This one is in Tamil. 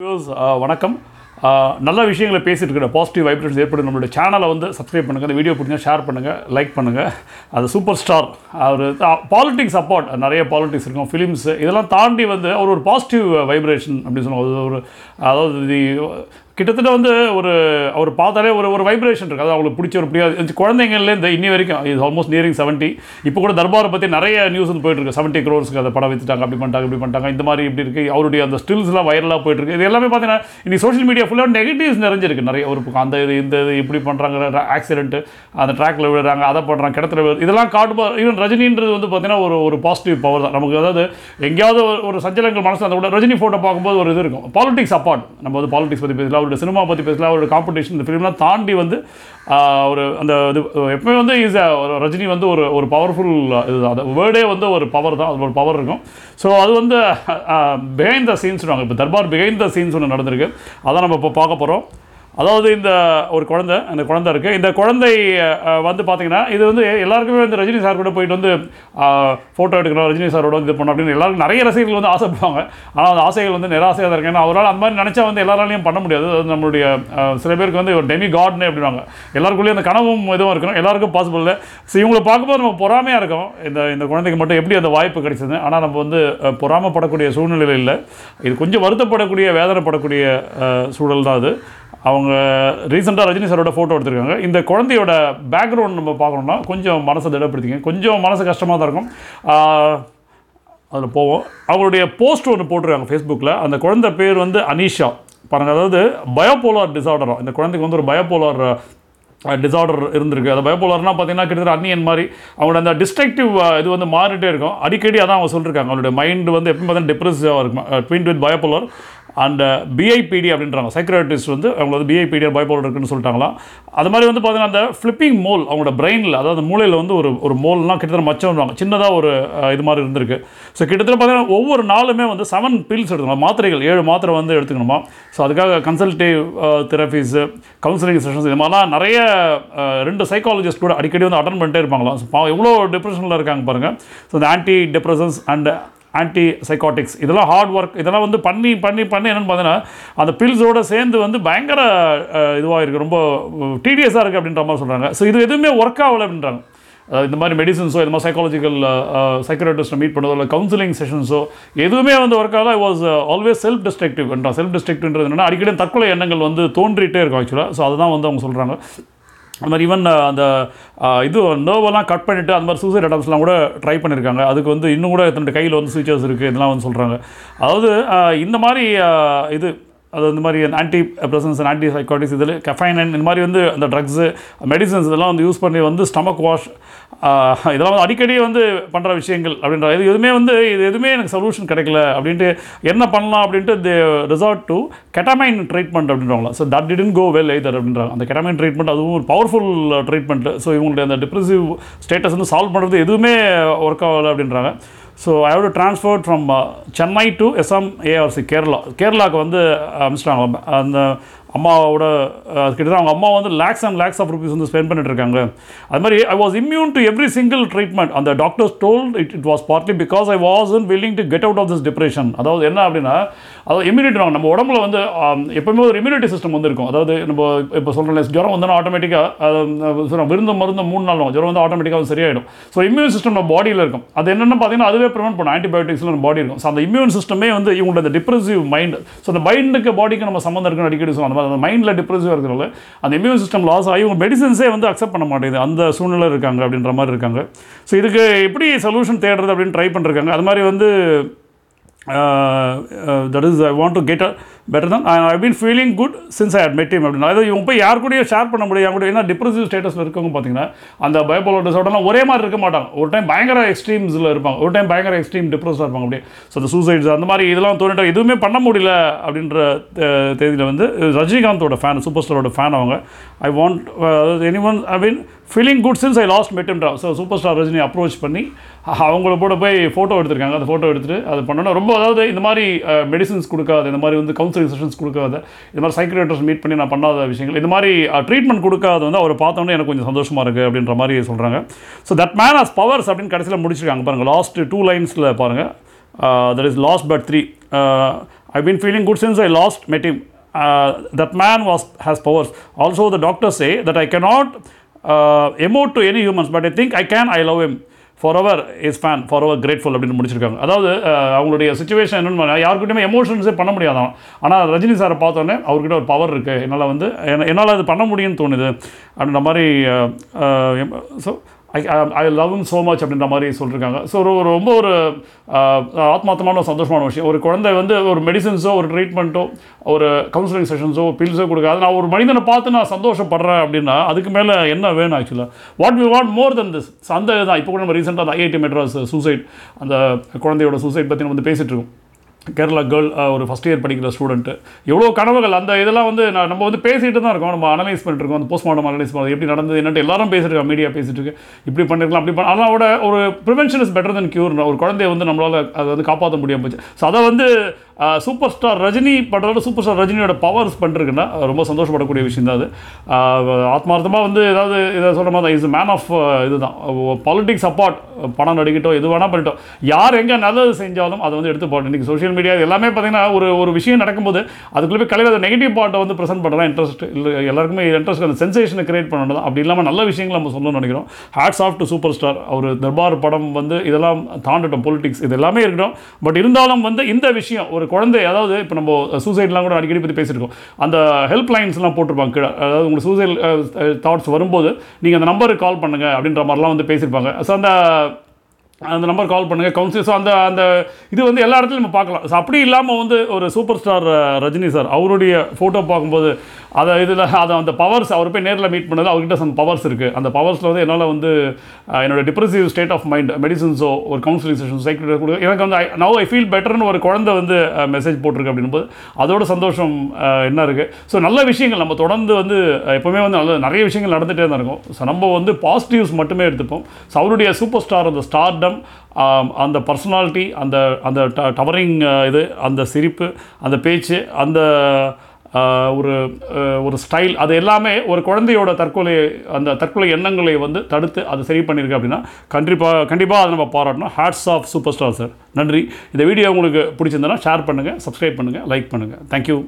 Uh, வணக்கம். Uh, நல்ல விஷயங்களை பேசிகிட்டு இருக்கிற பாசிட்டிவ் வைப்ரேஷன்ஸ் ஏற்படும் நம்மளுடைய சேனலை வந்து சப்ஸ்கிரைப் பண்ணுங்கள் அந்த வீடியோ பிடிச்சா ஷேர் பண்ணுங்கள் லைக் பண்ணுங்கள் அது சூப்பர் ஸ்டார் அவர் பாலிட்டிக்ஸ் சப்போர்ட் நிறைய பாலிட்டிக்ஸ் இருக்கும் ஃபிலிம்ஸ் இதெல்லாம் தாண்டி வந்து அவர் ஒரு பாசிட்டிவ் வைப்ரேஷன் அப்படின்னு சொன்னால் அது ஒரு அதாவது தி கிட்டத்தட்ட வந்து ஒரு அவர் பார்த்தாலே ஒரு ஒரு வைப்ரேஷன் இருக்குது அது அவங்களுக்கு பிடிச்ச ஒரு பிடிக்காது குழந்தைங்கள்லேருந்து இன்னி வரைக்கும் இது ஆல்மோஸ்ட் நியரிங் செவன்ட்டி இப்போ கூட தர்பாரை பற்றி நிறைய நியூஸ் வந்து போயிட்டுருக்கு செவன்ட்டி க்ரோர்ஸ்க்கு அதை படம் வித்துட்டாங்க அப்படி பண்ணிட்டாங்க இப்படி பண்ணிட்டாங்க. இந்த மாதிரி இப்படி இருக்குது அவருடைய அந்த ஸ்டில்ஸ்லாம் வைரலாக போயிட்டுருக்கு இது எல்லாமே பார்த்தீங்கன்னா இன்னைக்கு சோஷியல் மீடியா ஃபுல்லாக நெகட்டிவ்ஸ் நிறைஞ்சிருக்கு. நிறைய ஒரு அந்த இது இந்த இது இப்படி பண்ணுறாங்க ஆக்சிடென்ட்டு அந்த ட்ராக்ல விழுறாங்க அதை பண்ணுறாங்க கிடத்துல விழு- இதெல்லாம் காட்டு ஈவன் ரஜினின்றது வந்து பார்த்தீங்கன்னா ஒரு ஒரு பாசிட்டிவ் பவர் தான். நமக்கு அதாவது எங்கேயாவது ஒரு- ஒரு சஞ்சலங்கள் மனசு அந்த கூட ரஜினி ஃபோட்டோ பார்க்கும்போது ஒரு இது இருக்கும். பாலிடிக்ஸ் அப்பார்ட் நம்ம வந்து பாலிடிக்ஸ் பற்றி பேசலாம். அவருடைய சினிமா பற்றி பேசலாம் அவருடைய காம்படிஷன் இந்த ஃபிலிம்லாம் தாண்டி வந்து ஒரு அந்த இது எப்பவுமே வந்து இஸ் ஒரு ரஜினி வந்து ஒரு ஒரு பவர்ஃபுல் இது அந்த வேர்டே வந்து ஒரு பவர் தான் அது ஒரு பவர் இருக்கும். ஸோ அது வந்து பிகைண்ட் த சீன்ஸ் இப்போ தர்பார் பிகைண்ட் த சீன்ஸ் ஒன்று நடந்திருக்கு. அதான் நம்ம இப்போ பார்க்க போகிறோம் அதாவது இந்த ஒரு குழந்தை அந்த குழந்தை இருக்குது இந்த குழந்தை வந்து பார்த்திங்கன்னா இது வந்து எல்லாருக்குமே வந்து ரஜினி சார் கூட போயிட்டு வந்து ஃபோட்டோ எடுக்கணும் ரஜினி சாரோட வந்து இது பண்ணணும் அப்படின்னு எல்லாருக்கும் நிறைய ரசிகர்கள் வந்து ஆசைப்படுவாங்க. ஆனால் அந்த ஆசைகள் வந்து நிராசையாக தான் இருக்கு. ஏன்னா அவரால் அந்த மாதிரி நினச்சா வந்து எல்லாராலையும் பண்ண முடியாது. அது நம்மளுடைய சில பேருக்கு வந்து ஒரு டெமி காட்னு அப்படிவாங்க எல்லாருக்குள்ளேயும் அந்த கனவும் இதுவும் இருக்கணும். எல்லாருக்கும் பாசிபிள் இல்லை. ஸோ இவங்களை பார்க்கும்போது நம்ம பொறாமையாக இருக்கும். இந்த இந்த குழந்தைக்கு மட்டும் எப்படி அந்த வாய்ப்பு கிடைச்சது ஆனால் நம்ம வந்து பொறாமப்படக்கூடிய பொறாமைப்படக்கூடிய சூழ்நிலையில் இல்லை. இது கொஞ்சம் வருத்தப்படக்கூடிய வேதனைப்படக்கூடிய சூழல் தான் அது. அவங்க ரீசெண்டாக ரஜினி சாரோட ஃபோட்டோ எடுத்திருக்காங்க. இந்த குழந்தையோட பேக்ரவுண்ட் நம்ம பார்க்கணுன்னா கொஞ்சம் மனசை திடப்படுத்திங்க கொஞ்சம் மனசு கஷ்டமாக தான் இருக்கும். அதில் போவோம். அவங்களுடைய போஸ்ட் ஒன்று போட்டிருக்காங்க ஃபேஸ்புக்கில் அந்த குழந்தை பேர் வந்து அனீஷா. பாருங்கள் அதாவது பயோபோலார் டிசார்டரும் இந்த குழந்தைக்கு வந்து ஒரு பயோபோலார் டிசார்டர் இருந்திருக்கு. அது பயோபோலார்னா பார்த்தீங்கன்னா கிட்டத்தட்ட அன்னியன் மாதிரி. அவங்களோட அந்த டிஸ்ட்ரக்டிவ் இது வந்து மாறிட்டே இருக்கும். அடிக்கடி அதான் அவங்க சொல்லியிருக்காங்க அவங்களுடைய மைண்டு வந்து எப்பவும் பார்த்தா டிப்ரெசிவாக இருக்கும். Twin with bipolar and PIBD அப்படின்றாங்க. சைக்ராட்டிஸ்ட் வந்து அவங்க வந்து பிஐபிடி பைபோல் இருக்குன்னு சொல்லிட்டாங்களாம் அது மாதிரி வந்து பார்த்தீங்கன்னா அந்த ஃப்ளிப்பிங் மோல் அவங்களோட பிரெயினில் அதாவது மூளையில் வந்து ஒரு ஒரு மோல்லாம் கிட்டத்தட்ட மச்சம்ன்றாங்க. சின்னதாக ஒரு இது மாதிரி இருந்திருக்கு. ஸோ கிட்டத்தட்ட பார்த்தீங்கன்னா ஒவ்வொரு நாளுமே வந்து செவன் பில்ஸ் எடுத்துக்கணும்? மாத்திரைகள் ஏழு மாத்திரை வந்து எடுத்துக்கணுமா? ஸோ அதுக்காக கன்சல்டேவ் தெரபிஸு கவுன்சிலிங் செஷன்ஸ் இது மாதிரிலாம் நிறைய ரெண்டு சைக்காலஜிஸ்ட் கூட அடிக்கடி வந்து அட்டன் பண்ணிட்டே இருப்பாங்களாம். ஸோ எவ்வளோ டிப்ரெஷனில் இருக்காங்க பாருங்கள் ஸோ இந்த anti depressions and anti psychotics இதெல்லாம் ஹார்ட் ஒர்க் இதெல்லாம் வந்து பண்ணி பண்ணி பண்ணி என்னென்னு பார்த்தீங்கன்னா அந்த பில்ஸோடு சேர்ந்து வந்து பயங்கர இதுவாக இருக்குது ரொம்ப டிடிஎஸாக இருக்குது அப்படின்ற மாதிரி சொல்கிறாங்க ஸோ இது எதுவுமே ஒர்க் ஆகலை அப்படின்றாங்க. இந்த மாதிரி மெடிசன்ஸோ இந்த மாதிரி சைக்காலஜிக்கல் சைக்கரட்டிஸ்ட்டை மீட் பண்ணதோ இல்லை கவுன்சிலிங் செஷன்ஸோ எதுவுமே வந்து ஒர்க் ஆகல. வாஸ் ஆல்வேஸ் செல்ஃப் டிஸ்ட்ரக்டிவ் என்றால் செல்ஃப் டிஸ்ட்ரக்டிவ்ன்றது என்னென்னா அடிக்கடி தற்கொலை எண்ணங்கள் வந்து தோன்றிட்டே இருக்கும் ஆக்சுவலாக ஸோ அதுதான் வந்து அவங்க சொல்கிறாங்க அது மாதிரி ஈவன் அந்த இது நர்வெல்லாம் கட் பண்ணிவிட்டு அந்த மாதிரி சூசைட் அட்டம்ஸ்லாம் கூட ட்ரை பண்ணியிருக்காங்க அதுக்கு வந்து இன்னும் கூட தன்னுடைய கையில் வந்து சுவிச்சஸ் இருக்குது இதெல்லாம் வந்து சொல்கிறாங்க அதாவது இந்த மாதிரி இது அது இந்த மாதிரி ஆன்டி ப்ரெசன்ஸ் ஆன்டி சைக்காட்டிக்ஸ் இதில் கெஃபைன் இந்த மாதிரி வந்து அந்த ட்ரக்ஸு மெடிசன்ஸ் இதெல்லாம் வந்து யூஸ் பண்ணி வந்து ஸ்டமக் வாஷ் இதெல்லாம் வந்து அடிக்கடி வந்து பண்ணுற விஷயங்கள் அப்படின்ற இது எதுவுமே வந்து இது எதுவுமே எனக்கு சொல்யூஷன் கிடைக்கல அப்படின்ட்டு என்ன பண்ணலாம் அப்படின்ட்டு the resort to ketamine treatment அப்படின்றாங்களா so that didn't go well either அப்படின்றாங்க அந்த கெட்டமைன் ட்ரீட்மெண்ட் அதுவும் ஒரு பவர்ஃபுல் ட்ரீட்மெண்ட் ஸோ இவங்களுடைய அந்த டிப்ரெசிவ் ஸ்டேட்டஸ் வந்து சால்வ் பண்ணுறது எதுவுமே ஒர்க் ஆகலை அப்படின்றாங்க. So I have to transfer from Chennai to SM ARC Kerala கேரளாவுக்கு வந்து அனுப்பிச்சிட்டாங்க. அந்த அம்மாவோட கிட்டத்தட்ட அவங்க அம்மா வந்து lakhs and lakhs of rupees வந்து ஸ்பெண்ட் பண்ணிட்டு இருக்காங்க. அது மாதிரி I was immune to every single treatment the doctors told it it was partly because I was in willing to get out of this depression அதாவது என்ன அப்படின்னா அதாவது இம்யூனிட்டி நம்ம உடம்புல வந்து எப்பவுமே ஒரு இம்யூனிட்டி சிஸ்டம் வந்து இருக்கும் அதாவது நம்ம இப்போ சொல்கிறோம் ஜுரம் வந்தோன்னா ஆட்டோமேட்டிக்காக விருந்த மருந்து மூணு நாள் ஜுரம் வந்து ஆட்டோமேட்டிக்காக சரியாயிடும். ஸோ இம்யூன் சிஸ்டம் நம்ம பாடியில் இருக்கும். அது என்னென்னு பார்த்தீங்கன்னா அதுவே ப்ரிவெண்ட் பண்ணும். ஆன்டிபயோட்டிக்ஸில் நம்ம பாடி இருக்கும். ஸோ அந்த இம்யூன் சிஸ்டமே வந்து இவங்களோட டிப்ரெசிவ் மைண்ட் ஸோ அந்த மைண்டுக்கு பாடிக்கு நம்ம சம்மந்தம் இருக்குன்னு அடிக்கடி சொல்லுவோம். அந்த மாதிரி மைண்டில் டிப்ரெசிவாக இருக்கிறனால அந்த இம்யூன் சிஸ்டம் லாஸ் ஆகி இவங்க மெடிசன்ஸே வந்து அக்செப்ட் பண்ண மாட்டேங்குது. அந்த சூழ்நிலை இருக்காங்க அப்படின்ற மாதிரி இருக்காங்க. ஸோ இதுக்கு எப்படி சொல்யூஷன் தேடுறது அப்படின்னு ட்ரை பண்ணிருக்காங்க. அது மாதிரி வந்து that is I want to get a better தான் I been feeling good since I at met அப்படின்னா அதாவது இவங்க போய் யார் கூடயும் ஷேர் பண்ண முடியும் அவங்க ஏன்னா டிப்ரெசிவ் ஸ்டேட்டஸில் இருக்கவங்க பார்த்தீங்கன்னா அந்த பயோபோலர் டிசார்டர்லாம் ஒரே மாதிரி இருக்க மாட்டாங்க. ஒரு டைம் பயங்கர எக்ஸ்ட்ரீம்ஸில் இருப்பாங்க. ஒரு டைம் பயங்கர எக்ஸ்ட்ரீம் டிப்ரெஸ்டாக இருப்பாங்க. அப்படியே ஸோ அந்த சூசைட்ஸ் அந்த மாதிரி இதெல்லாம் தோணிட்டு எதுவுமே பண்ண முடியல அப்படின்ற தேதியில் வந்து ரஜினிகாந்தோட ஃபேன் சூப்பர் ஸ்டாரோட ஃபேன் அவங்க I want any one I mean feeling good since I lost met him so super star Rajini approach பண்ணி அவங்கள கூட போய் ஃபோட்டோ எடுத்திருக்காங்க. அந்த ஃபோட்டோ எடுத்துட்டு அது பண்ணணும் ரொம்ப அதாவது இந்த மாதிரி மெடிசின்ஸ் கொடுக்காது. இந்த மாதிரி வந்து கவுன்சிலிங் செஷன்ஸ் கொடுக்காத இந்த மாதிரி சைக்கிரேட்டர்ஸ் மீட் பண்ணி நான் பண்ணாத விஷயங்கள் இந்த மாதிரி ட்ரீட்மெண்ட் கொடுக்காத வந்து அவரை பார்த்தோன்னே எனக்கு கொஞ்சம் சந்தோஷமாக இருக்குது அப்படின்ற மாதிரி சொல்கிறாங்க so that man has powers அப்படின்னு கடைசியில் முடிச்சிருக்காங்க பாருங்கள் லாஸ்ட் டூ லைன்ஸில் பாருங்கள் that is last but three I been feeling good since I last met that man was has powers also the also the that I can not emote to any humans but I think I can I love em for her is fan for her grateful அப்படின்னு முடிச்சிருக்காங்க. அதாவது அவங்களுடைய சுச்சுவேஷன் என்னன்னு யாருக்கிட்டையுமே எமோஷன்ஸே பண்ண முடியாதான். ஆனால் ரஜினி சாரை பார்த்தோன்னே அவர்கிட்ட ஒரு பவர் இருக்குது என்னால் வந்து என்னால் அது பண்ண முடியும்னு தோணுது. அப்படின்ற மாதிரி so I I love him so much அப்படின்ற மாதிரி சொல்லியிருக்காங்க ஸோ ஒரு ரொம்ப ஒரு ஆத்மார்த்தமான ஒரு சந்தோஷமான விஷயம். ஒரு குழந்தை வந்து ஒரு மெடிசன்ஸோ ஒரு ட்ரீட்மெண்ட்டோ ஒரு கவுன்சிலிங் செஷன்ஸோ பில்ஸோ கொடுக்காது. நான் ஒரு மனிதனை பார்த்து நான் சந்தோஷப்படுறேன் அப்படின்னா அதுக்கு மேலே என்ன வேணும் ஆக்சுவலாக what we want more than this அந்த இதுதான் இப்போ கூட நம்ம ரீசெண்டாக அந்த ஐஐடி மெட்ராஸ் சூசைட் அந்த குழந்தையோட சூசைட் பற்றி நம்ம வந்து பேசிகிட்டு இருக்கோம். கேரளா கேர்ள் ஒரு ஃபஸ்ட் இயர் படிக்கிற ஸ்டூடெண்ட்டு எவ்வளோ கனவுகள் அந்த இதெல்லாம் வந்து நான் நம்ம வந்து பேசிகிட்டு தான் இருக்கோம். நம்ம அனலைஸ் பண்ணிட்டு இருக்கோம். அந்த போஸ்ட்மார்ட்டம் அனலைஸ் பண்ணுறது எப்படி நடந்தது என்னட்டு எல்லாரும் பேசிட்டு இருக்கோம் மீடியா பேசிட்டு இருக்கு. இப்படி பண்ணிருக்கலாம் அப்படி பண்ண அதோட ஒரு prevention is better than cure ஒரு குழந்தைய வந்து நம்மளால் அதை வந்து காப்பாற்ற முடியாமல் போச்சு. ஸோ அதை வந்து சூப்பர் ஸ்டார் ரஜினி படத்தோட சூப்பர் ஸ்டார் ரஜினியோட பவர்ஸ் பண்ணிருக்குன்னா ரொம்ப சந்தோஷப்படக்கூடிய விஷயம் தான் அது. ஆத்மார்த்தமாக வந்து ஏதாவது இதை சொல்கிற மாதிரி தான். இஸ் மேன் ஆஃப் இதுதான். பாலிட்டிக்ஸ் அப்பார்ட் பணம் நடிக்கிட்டோம் எது வேணால் பண்ணிட்டோம். யார் எங்கே நல்லது செஞ்சாலும் அதை வந்து எடுத்து போட்டோம் இன்றைக்கி சோஷியல் மீடியா எல்லாமே பார்த்தீங்கன்னா ஒரு ஒரு விஷயம் நடக்கும்போது அதுக்குள்ளே போய் கலையில் நெகட்டிவ் பார்ட்டை வந்து ப்ரெசென்ட் பண்ணுறேன் இன்ட்ரெஸ்ட் இல்லை எல்லாருக்குமே இன்ட்ரெஸ்ட் அந்த சென்சேஷனை கிரியேட் பண்ணணும் அப்படி இல்லாமல் நல்ல விஷயங்கள் நம்ம சொல்லணும்னு நினைக்கிறோம். Hats off to super star அவர் தர்பார் படம் வந்து இதெல்லாம் தாண்டட்டும் பொலிட்டிக்ஸ் இது எல்லாமே இருக்கட்டும். பட் இருந்தாலும் வந்து இந்த விஷயம் ஒரு குழந்தை அதாவது இப்போ நம்ம சூசைட்லாம் கூட அடிக்கடி பற்றி பேசியிருக்கோம் அந்த ஹெல்ப் லைன்ஸ்லாம் போட்டிருப்பாங்க கீழே அதாவது உங்களுக்கு சூசைட் தாட்ஸ் வரும்போது நீங்கள் அந்த நம்பருக்கு கால் பண்ணுங்க அப்படின்ற மாதிரிலாம் வந்து பேசியிருப்பாங்க. ஸோ அந்த அந்த நம்பர் கால் பண்ணுங்கள் கவுன்சில் ஸோ அந்த அந்த இது வந்து எல்லா இடத்துலையும் நம்ம பார்க்கலாம். ஸோ அப்படி இல்லாமல் வந்து ஒரு சூப்பர் ஸ்டார் ரஜினி சார் அவருடைய ஃபோட்டோ பார்க்கும்போது அதை இதில் அதை அந்த பவர்ஸ் அவர் போய் நேரில் மீட் பண்ணது அவர்கிட்ட அந்த பவர்ஸ் இருக்குது அந்த பவர்ஸில் வந்து என்னால் வந்து என்னோடய என்னோட டிப்ரெசிவ் ஸ்டேட் ஆஃப் மைண்ட் மெடிசன்ஸோ ஒரு கவுன்சிலிங் செஷன் சைக்கிள் கொடுக்க எனக்கு வந்து நவ் ஐ ஃபீல் பெட்டர்னு ஒரு குழந்தை வந்து மெசேஜ் போட்டிருக்கு அப்படின்போது அதோட சந்தோஷம் என்ன இருக்குது ஸோ நல்ல விஷயங்கள் நம்ம தொடர்ந்து வந்து எப்போவுமே வந்து நல்ல நிறைய விஷயங்கள் நடந்துகிட்டே தான் இருக்கும். ஸோ நம்ம வந்து பாசிட்டிவ்ஸ் மட்டுமே எடுத்துப்போம். ஸோ அவருடைய சூப்பர் ஸ்டார் அந்த ஸ்டார்டம் அந்த பர்சனாலிட்டி அந்த அந்த டவரிங் இது அந்த சிரிப்பு அந்த பேச்சு அந்த ஒரு ஒரு ஸ்டைல் அது எல்லாமே ஒரு குழந்தையோட தற்கொலை அந்த தற்கொலை எண்ணங்களை வந்து தடுத்து அது சரி பண்ணியிருக்கு அப்படின்னா கண்டிப்பாக கண்டிப்பாக அதை நம்ம பாராட்டணும். Hats off super star sir நன்றி. இந்த வீடியோ உங்களுக்கு பிடிச்சிருந்தனா ஷேர் பண்ணுங்கள் சப்ஸ்கிரைப் பண்ணுங்கள் லைக் பண்ணுங்கள் தேங்க்யூ